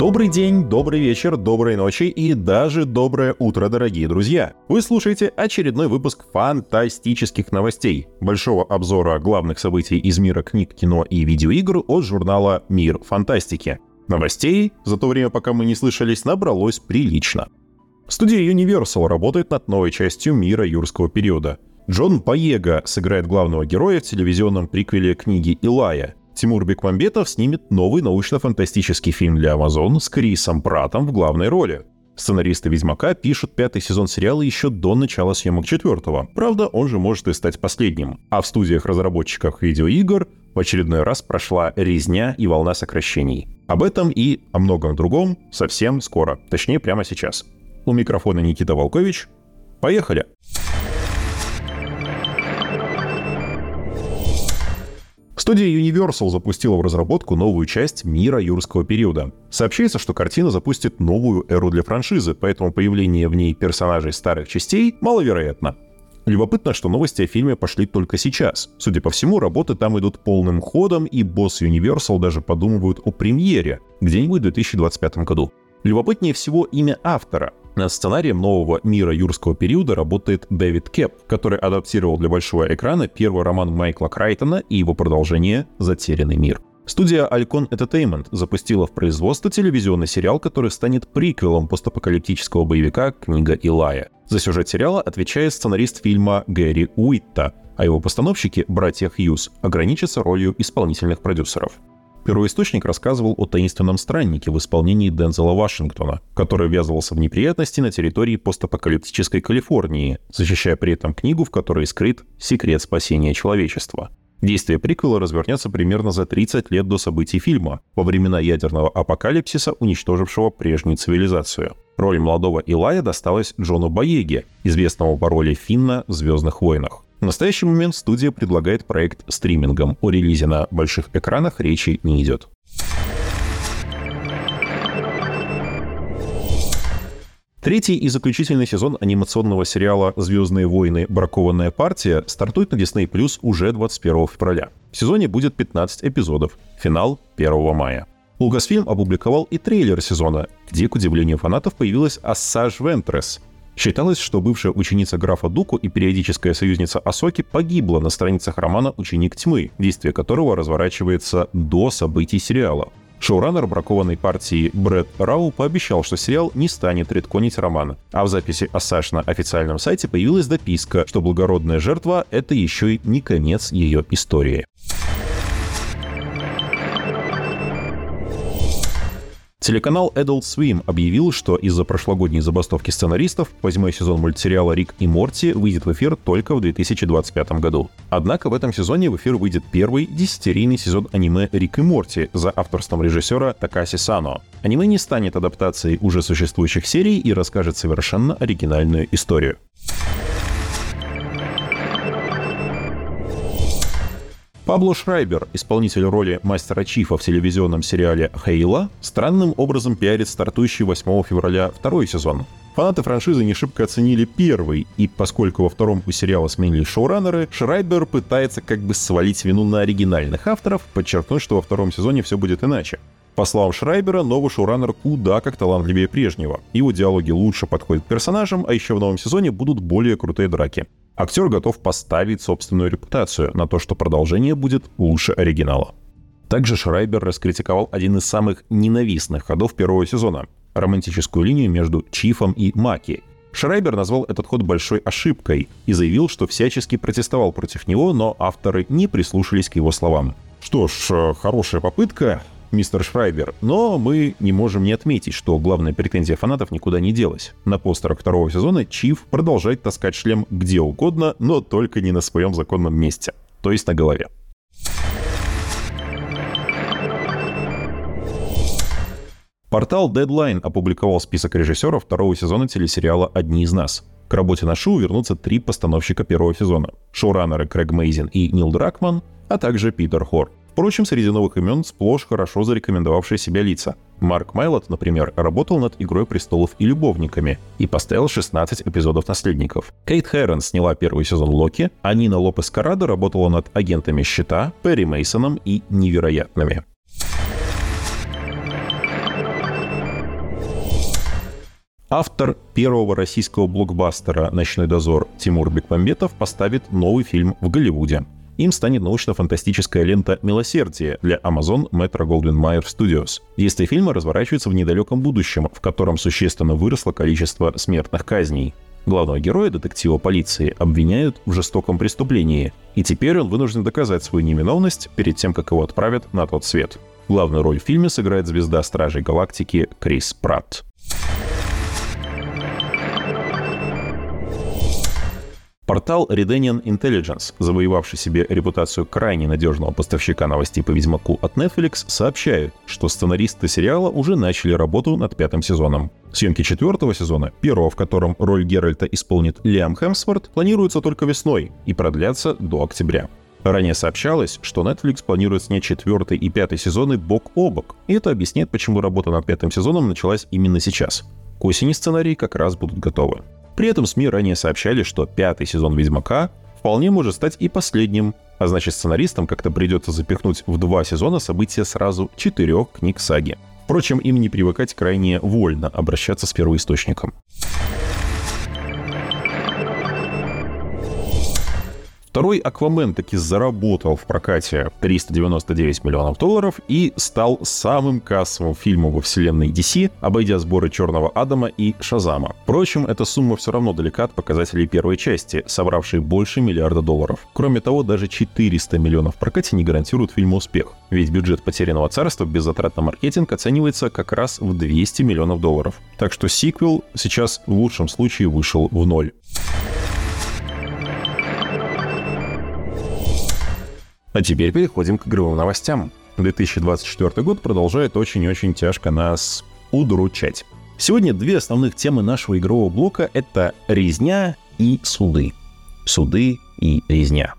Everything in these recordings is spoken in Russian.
Добрый день, добрый вечер, доброй ночи и даже доброе утро, дорогие друзья! Вы слушаете очередной выпуск фантастических новостей, большого обзора главных событий из мира книг, кино и видеоигр от журнала «Мир фантастики». Новостей за то время, пока мы не слышались, набралось прилично. Студия Universal работает над новой частью мира юрского периода. Джон Боега сыграет главного героя в телевизионном приквеле книги «Илая», Тимур Бекмамбетов снимет новый научно-фантастический фильм для Amazon с Крисом Пратом в главной роли. Сценаристы «Ведьмака» пишут пятый сезон сериала еще до начала съемок четвертого. Правда, он же может и стать последним. А в студиях разработчиков видеоигр в очередной раз прошла резня и волна сокращений. Об этом и о многом другом совсем скоро, точнее прямо сейчас. У микрофона Никита Волкович. Поехали! Студия Universal запустила в разработку новую часть мира юрского периода. Сообщается, что картина запустит новую эру для франшизы, поэтому появление в ней персонажей старых частей маловероятно. Любопытно, что новости о фильме пошли только сейчас. Судя по всему, работы там идут полным ходом, и босс Universal даже подумывают о премьере где-нибудь в 2025 году. Любопытнее всего имя автора. Сценарием нового мира юрского периода работает Дэвид Кеп, который адаптировал для большого экрана первый роман Майкла Крайтона и его продолжение «Затерянный мир». Студия Alcon Entertainment запустила в производство телевизионный сериал, который станет приквелом постапокалиптического боевика «Книга Илая». За сюжет сериала отвечает сценарист фильма Гэри Уитта, а его постановщики, братья Хьюз, ограничатся ролью исполнительных продюсеров. Первоисточник рассказывал о таинственном страннике в исполнении Дензела Вашингтона, который ввязывался в неприятности на территории постапокалиптической Калифорнии, защищая при этом книгу, в которой скрыт секрет спасения человечества. Действие приквела развернется примерно за 30 лет до событий фильма, во времена ядерного апокалипсиса, уничтожившего прежнюю цивилизацию. Роль молодого Илая досталась Джону Боеге, известному по роли Финна в «Звездных войнах». В настоящий момент студия предлагает проект стримингом. О релизе на больших экранах речи не идет. Третий и заключительный сезон анимационного сериала «Звездные войны. Бракованная партия» стартует на Disney Plus уже 21 февраля. В сезоне будет 15 эпизодов. Финал 1 мая. Лукасфильм опубликовал и трейлер сезона, где, к удивлению фанатов, появилась Ассаж Вентрес, Считалось, что бывшая ученица графа Дуку и периодическая союзница Асоки погибла на страницах романа «Ученик тьмы», действие которого разворачивается до событий сериала. Шоураннер бракованной партии Брэд Рау пообещал, что сериал не станет редконить роман. А в записи Ассаш на официальном сайте появилась дописка, что благородная жертва — это еще и не конец ее истории. Телеканал Adult Swim объявил, что из-за прошлогодней забастовки сценаристов восьмой сезон мультсериала «Рик и Морти» выйдет в эфир только в 2025 году. Однако в этом сезоне в эфир выйдет первый десятирийный сезон аниме «Рик и Морти» за авторством режиссера Такаси Сано. Аниме не станет адаптацией уже существующих серий и расскажет совершенно оригинальную историю. Пабло Шрайбер, исполнитель роли мастера Чифа в телевизионном сериале «Хейла», странным образом пиарит стартующий 8 февраля второй сезон. Фанаты франшизы не шибко оценили первый, и поскольку во втором у сериала сменились шоураннеры, Шрайбер пытается как бы свалить вину на оригинальных авторов, подчеркнув, что во втором сезоне все будет иначе. По словам Шрайбера, новый шоураннер куда как талантливее прежнего. Его диалоги лучше подходят к персонажам, а еще в новом сезоне будут более крутые драки. Актер готов поставить собственную репутацию на то, что продолжение будет лучше оригинала. Также Шрайбер раскритиковал один из самых ненавистных ходов первого сезона — романтическую линию между Чифом и Маки. Шрайбер назвал этот ход большой ошибкой и заявил, что всячески протестовал против него, но авторы не прислушались к его словам. Что ж, э, хорошая попытка, мистер Шрайбер, но мы не можем не отметить, что главная претензия фанатов никуда не делась. На постерах второго сезона Чиф продолжает таскать шлем где угодно, но только не на своем законном месте, то есть на голове. Портал Deadline опубликовал список режиссеров второго сезона телесериала «Одни из нас». К работе на шоу вернутся три постановщика первого сезона. Шоураннеры Крэг Мейзин и Нил Дракман, а также Питер Хор. Впрочем, среди новых имен сплошь хорошо зарекомендовавшие себя лица. Марк Майлот, например, работал над «Игрой престолов» и «Любовниками» и поставил 16 эпизодов «Наследников». Кейт Хэрон сняла первый сезон «Локи», а Нина Лопес Карадо работала над «Агентами щита», Перри Мейсоном и «Невероятными». Автор первого российского блокбастера «Ночной дозор» Тимур Бекмамбетов поставит новый фильм в Голливуде. Им станет научно-фантастическая лента «Милосердие» для Amazon Metro Goldwyn Mayer Studios. Действие фильма разворачивается в недалеком будущем, в котором существенно выросло количество смертных казней. Главного героя, детектива полиции, обвиняют в жестоком преступлении, и теперь он вынужден доказать свою невиновность перед тем, как его отправят на тот свет. Главную роль в фильме сыграет звезда Стражей Галактики Крис Пратт. Портал Redenian Intelligence, завоевавший себе репутацию крайне надежного поставщика новостей по Ведьмаку от Netflix, сообщает, что сценаристы сериала уже начали работу над пятым сезоном. Съемки четвертого сезона, первого в котором роль Геральта исполнит Лиам Хемсворт, планируются только весной и продлятся до октября. Ранее сообщалось, что Netflix планирует снять четвертый и пятый сезоны бок о бок, и это объясняет, почему работа над пятым сезоном началась именно сейчас. К осени сценарии как раз будут готовы. При этом СМИ ранее сообщали, что пятый сезон «Ведьмака» вполне может стать и последним, а значит сценаристам как-то придется запихнуть в два сезона события сразу четырех книг саги. Впрочем, им не привыкать крайне вольно обращаться с первоисточником. Второй «Аквамен» таки заработал в прокате 399 миллионов долларов и стал самым кассовым фильмом во вселенной DC, обойдя сборы «Черного Адама» и «Шазама». Впрочем, эта сумма все равно далека от показателей первой части, собравшей больше миллиарда долларов. Кроме того, даже 400 миллионов в прокате не гарантируют фильму успех, ведь бюджет «Потерянного царства» без затрат на маркетинг оценивается как раз в 200 миллионов долларов. Так что сиквел сейчас в лучшем случае вышел в ноль. А теперь переходим к игровым новостям. 2024 год продолжает очень-очень тяжко нас удручать. Сегодня две основных темы нашего игрового блока — это резня и суды. Суды и резня.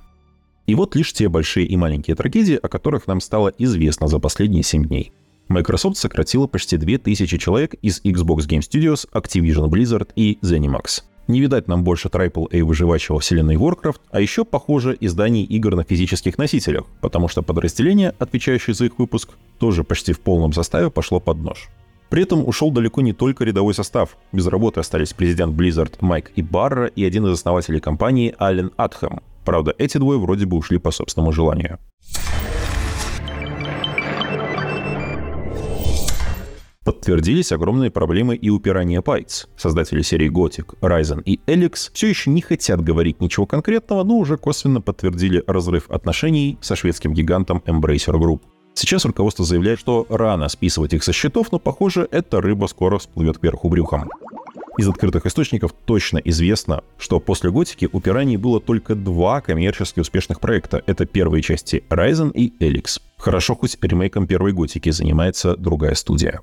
И вот лишь те большие и маленькие трагедии, о которых нам стало известно за последние 7 дней. Microsoft сократила почти 2000 человек из Xbox Game Studios, Activision Blizzard и ZeniMax. Не видать нам больше AAA выживающего вселенной Warcraft, а еще, похоже, изданий игр на физических носителях, потому что подразделение, отвечающее за их выпуск, тоже почти в полном составе пошло под нож. При этом ушел далеко не только рядовой состав. Без работы остались президент Blizzard Майк Ибарра и один из основателей компании Ален Атхэм. Правда, эти двое вроде бы ушли по собственному желанию. Подтвердились огромные проблемы и у Piranha Bytes. Создатели серии Gothic, Ryzen и Elix все еще не хотят говорить ничего конкретного, но уже косвенно подтвердили разрыв отношений со шведским гигантом Embracer Group. Сейчас руководство заявляет, что рано списывать их со счетов, но, похоже, эта рыба скоро всплывет кверху брюхом. Из открытых источников точно известно, что после Готики у Пирании было только два коммерчески успешных проекта. Это первые части Ryzen и Elix. Хорошо, хоть ремейком первой Готики занимается другая студия.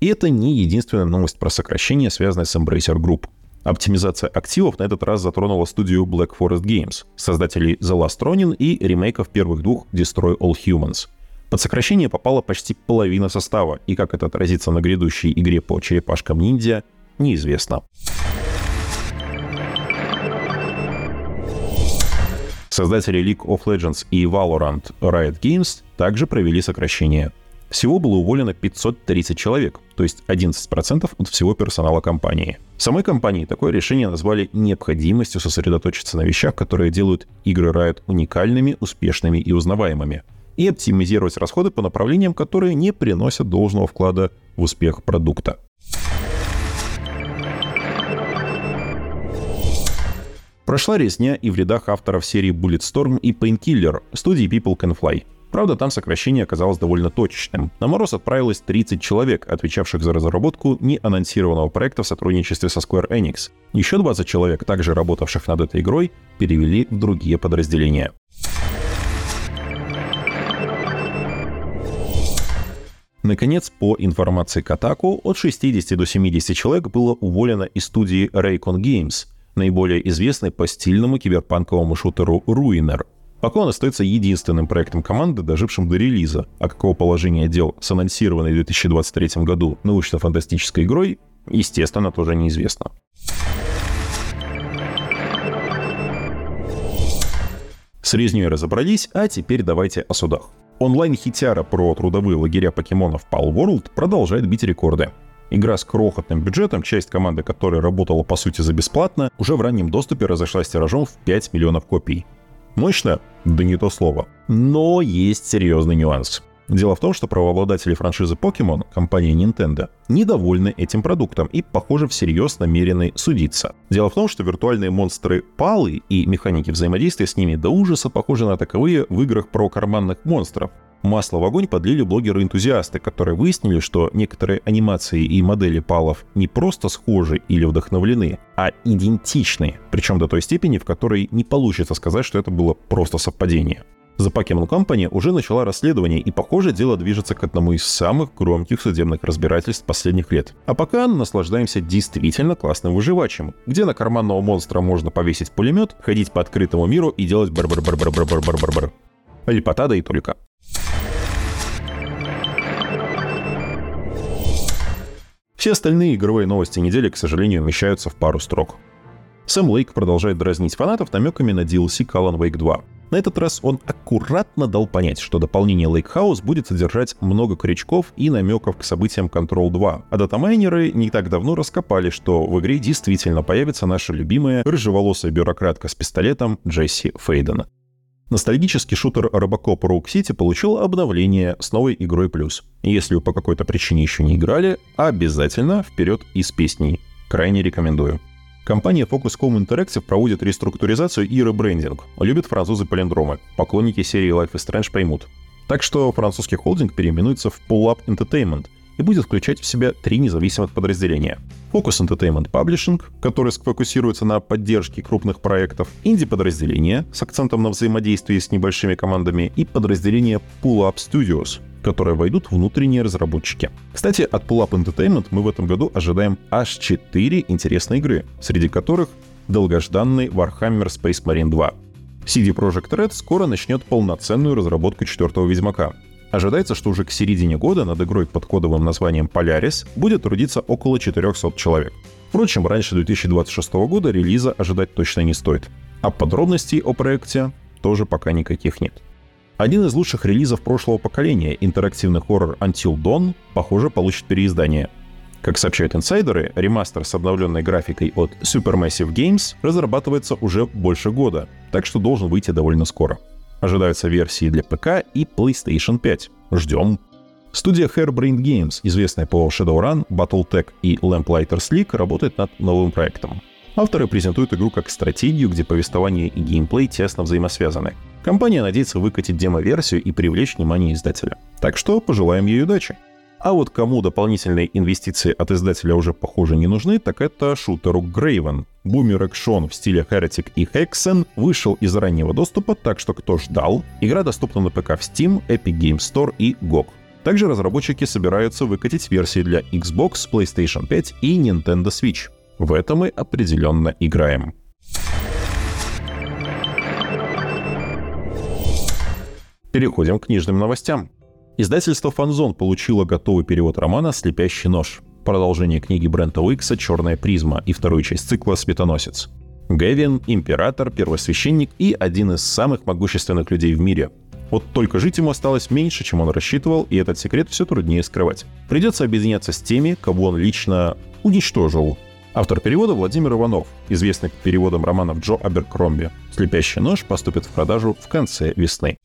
И это не единственная новость про сокращение, связанное с Embracer Group. Оптимизация активов на этот раз затронула студию Black Forest Games, создателей The Last Ronin и ремейков первых двух Destroy All Humans. Под сокращение попала почти половина состава, и как это отразится на грядущей игре по черепашкам ниндзя, неизвестно. Создатели League of Legends и Valorant Riot Games также провели сокращение. Всего было уволено 530 человек, то есть 11% от всего персонала компании. В самой компании такое решение назвали необходимостью сосредоточиться на вещах, которые делают игры Riot уникальными, успешными и узнаваемыми, и оптимизировать расходы по направлениям, которые не приносят должного вклада в успех продукта. Прошла резня и в рядах авторов серии Bulletstorm и Painkiller студии People Can Fly. Правда, там сокращение оказалось довольно точечным. На мороз отправилось 30 человек, отвечавших за разработку неанонсированного проекта в сотрудничестве со Square Enix. Еще 20 человек, также работавших над этой игрой, перевели в другие подразделения. Наконец, по информации Катаку, от 60 до 70 человек было уволено из студии Raycon Games – наиболее известный по стильному киберпанковому шутеру Ruiner. Пока он остается единственным проектом команды, дожившим до релиза, а какого положения дел с анонсированной в 2023 году научно-фантастической игрой, естественно, тоже неизвестно. С резней разобрались, а теперь давайте о судах. Онлайн-хитяра про трудовые лагеря покемонов Pal World продолжает бить рекорды. Игра с крохотным бюджетом, часть команды которой работала по сути за бесплатно, уже в раннем доступе разошлась тиражом в 5 миллионов копий. Мощно? Да не то слово. Но есть серьезный нюанс. Дело в том, что правообладатели франшизы Pokemon, компания Nintendo, недовольны этим продуктом и, похоже, всерьез намерены судиться. Дело в том, что виртуальные монстры Палы и механики взаимодействия с ними до ужаса похожи на таковые в играх про карманных монстров. Масло в огонь подлили блогеры-энтузиасты, которые выяснили, что некоторые анимации и модели палов не просто схожи или вдохновлены, а идентичны, причем до той степени, в которой не получится сказать, что это было просто совпадение. The Pokemon Company уже начала расследование, и, похоже, дело движется к одному из самых громких судебных разбирательств последних лет. А пока наслаждаемся действительно классным выживачем, где на карманного монстра можно повесить пулемет, ходить по открытому миру и делать бар бар бар бар бар бар бар бар бар Лепота и только. Все остальные игровые новости недели, к сожалению, вмещаются в пару строк. Сэм Лейк продолжает дразнить фанатов намеками на DLC Call Wake 2. На этот раз он аккуратно дал понять, что дополнение Lake House будет содержать много крючков и намеков к событиям Control 2. А датамайнеры не так давно раскопали, что в игре действительно появится наша любимая рыжеволосая бюрократка с пистолетом Джесси Фейдена. Ностальгический шутер Robocop Rogue City получил обновление с новой игрой плюс. Если вы по какой-то причине еще не играли, обязательно вперед из песней. Крайне рекомендую. Компания Focus Home Interactive проводит реструктуризацию и ребрендинг. Любят французы палиндромы. Поклонники серии Life is Strange поймут. Так что французский холдинг переименуется в Pull Up Entertainment и будет включать в себя три независимых подразделения. Focus Entertainment Publishing, который сфокусируется на поддержке крупных проектов, инди-подразделение с акцентом на взаимодействии с небольшими командами и подразделение Pull Up Studios, которые войдут внутренние разработчики. Кстати, от Pull Up Entertainment мы в этом году ожидаем аж 4 интересные игры, среди которых долгожданный Warhammer Space Marine 2. CD Projekt Red скоро начнет полноценную разработку четвертого Ведьмака. Ожидается, что уже к середине года над игрой под кодовым названием Polaris будет трудиться около 400 человек. Впрочем, раньше 2026 года релиза ожидать точно не стоит. А подробностей о проекте тоже пока никаких нет. Один из лучших релизов прошлого поколения, интерактивный хоррор Until Dawn, похоже, получит переиздание. Как сообщают инсайдеры, ремастер с обновленной графикой от Supermassive Games разрабатывается уже больше года, так что должен выйти довольно скоро. Ожидаются версии для ПК и PlayStation 5. Ждем. Студия Hairbrained Games, известная по Shadowrun, Battletech и Lamplighters League, работает над новым проектом. Авторы презентуют игру как стратегию, где повествование и геймплей тесно взаимосвязаны. Компания надеется выкатить демо-версию и привлечь внимание издателя. Так что пожелаем ей удачи. А вот кому дополнительные инвестиции от издателя уже, похоже, не нужны, так это шутеру Graven. Бумер экшон в стиле Heretic и Hexen вышел из раннего доступа, так что кто ждал, игра доступна на ПК в Steam, Epic Games Store и GOG. Также разработчики собираются выкатить версии для Xbox, PlayStation 5 и Nintendo Switch. В это мы определенно играем. Переходим к книжным новостям. Издательство «Фанзон» получило готовый перевод романа «Слепящий нож», продолжение книги Брента Уикса «Черная призма» и вторую часть цикла «Светоносец». Гевин — император, первосвященник и один из самых могущественных людей в мире. Вот только жить ему осталось меньше, чем он рассчитывал, и этот секрет все труднее скрывать. Придется объединяться с теми, кого он лично уничтожил. Автор перевода Владимир Иванов, известный переводом романов Джо Аберкромби. «Слепящий нож» поступит в продажу в конце весны.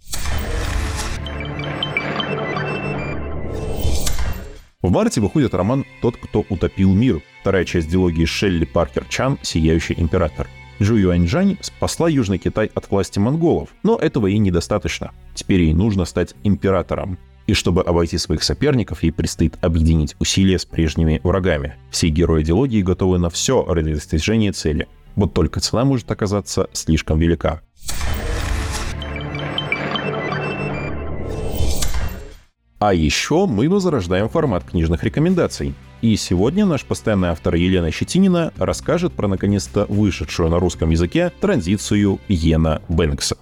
В марте выходит роман «Тот, кто утопил мир», вторая часть дилогии Шелли Паркер Чан «Сияющий император». Жу Юаньжань спасла Южный Китай от власти монголов, но этого ей недостаточно. Теперь ей нужно стать императором. И чтобы обойти своих соперников, ей предстоит объединить усилия с прежними врагами. Все герои дилогии готовы на все ради достижения цели. Вот только цена может оказаться слишком велика. А еще мы возрождаем формат книжных рекомендаций. И сегодня наш постоянный автор Елена Щетинина расскажет про наконец-то вышедшую на русском языке транзицию Йена Бэнкса.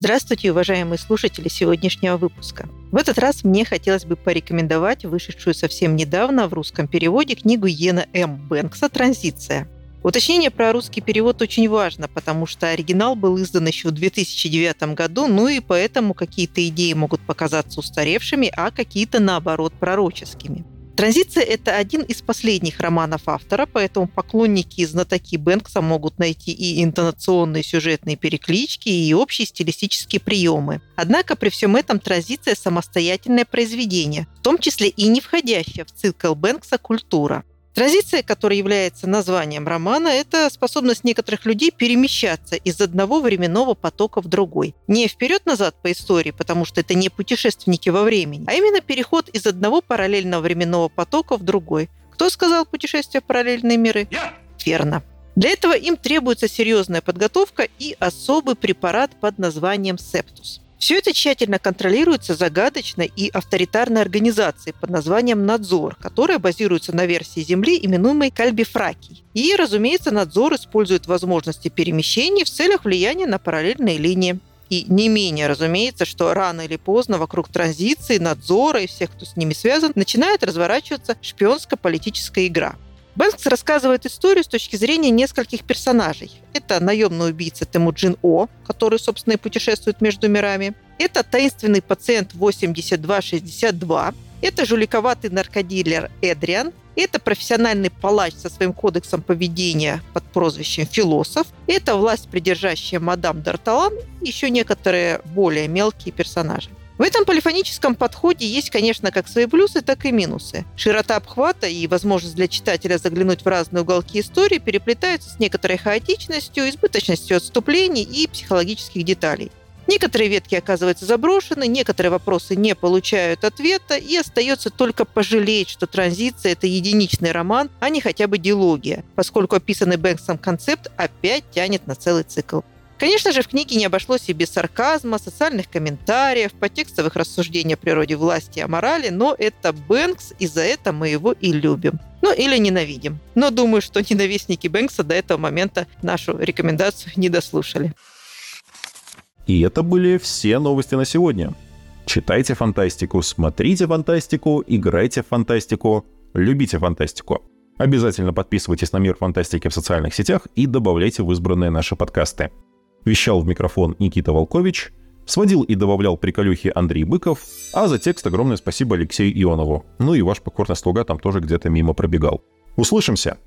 Здравствуйте, уважаемые слушатели сегодняшнего выпуска. В этот раз мне хотелось бы порекомендовать вышедшую совсем недавно в русском переводе книгу Йена М. Бэнкса «Транзиция». Уточнение про русский перевод очень важно, потому что оригинал был издан еще в 2009 году, ну и поэтому какие-то идеи могут показаться устаревшими, а какие-то, наоборот, пророческими. Транзиция – это один из последних романов автора, поэтому поклонники и знатоки Бэнкса могут найти и интонационные сюжетные переклички, и общие стилистические приемы. Однако при всем этом транзиция – самостоятельное произведение, в том числе и не входящее в цикл Бэнкса «Культура». Транзиция, которая является названием романа, это способность некоторых людей перемещаться из одного временного потока в другой. Не вперед-назад по истории, потому что это не путешественники во времени, а именно переход из одного параллельного временного потока в другой. Кто сказал путешествие в параллельные миры? Я! Верно. Для этого им требуется серьезная подготовка и особый препарат под названием септус. Все это тщательно контролируется загадочной и авторитарной организацией под названием «Надзор», которая базируется на версии Земли, именуемой Кальбифракий. И, разумеется, Надзор использует возможности перемещений в целях влияния на параллельные линии. И не менее, разумеется, что рано или поздно вокруг транзиции, надзора и всех, кто с ними связан, начинает разворачиваться шпионско-политическая игра. Бэнкс рассказывает историю с точки зрения нескольких персонажей. Это наемный убийца Темуджин О, который, собственно, и путешествует между мирами. Это таинственный пациент 8262. Это жуликоватый наркодилер Эдриан. Это профессиональный палач со своим кодексом поведения под прозвищем «Философ». Это власть, придержащая мадам Д'Арталан и еще некоторые более мелкие персонажи. В этом полифоническом подходе есть, конечно, как свои плюсы, так и минусы. Широта обхвата и возможность для читателя заглянуть в разные уголки истории переплетаются с некоторой хаотичностью, избыточностью отступлений и психологических деталей. Некоторые ветки оказываются заброшены, некоторые вопросы не получают ответа, и остается только пожалеть, что транзиция – это единичный роман, а не хотя бы дилогия, поскольку описанный Бэнксом концепт опять тянет на целый цикл. Конечно же, в книге не обошлось и без сарказма, социальных комментариев, подтекстовых рассуждений о природе власти и о морали, но это Бэнкс, и за это мы его и любим. Ну, или ненавидим. Но думаю, что ненавистники Бэнкса до этого момента нашу рекомендацию не дослушали. И это были все новости на сегодня. Читайте фантастику, смотрите фантастику, играйте в фантастику, любите фантастику. Обязательно подписывайтесь на Мир Фантастики в социальных сетях и добавляйте в избранные наши подкасты. Вещал в микрофон Никита Волкович, сводил и добавлял приколюхи Андрей Быков, а за текст огромное спасибо Алексею Ионову. Ну и ваш покорный слуга там тоже где-то мимо пробегал. Услышимся!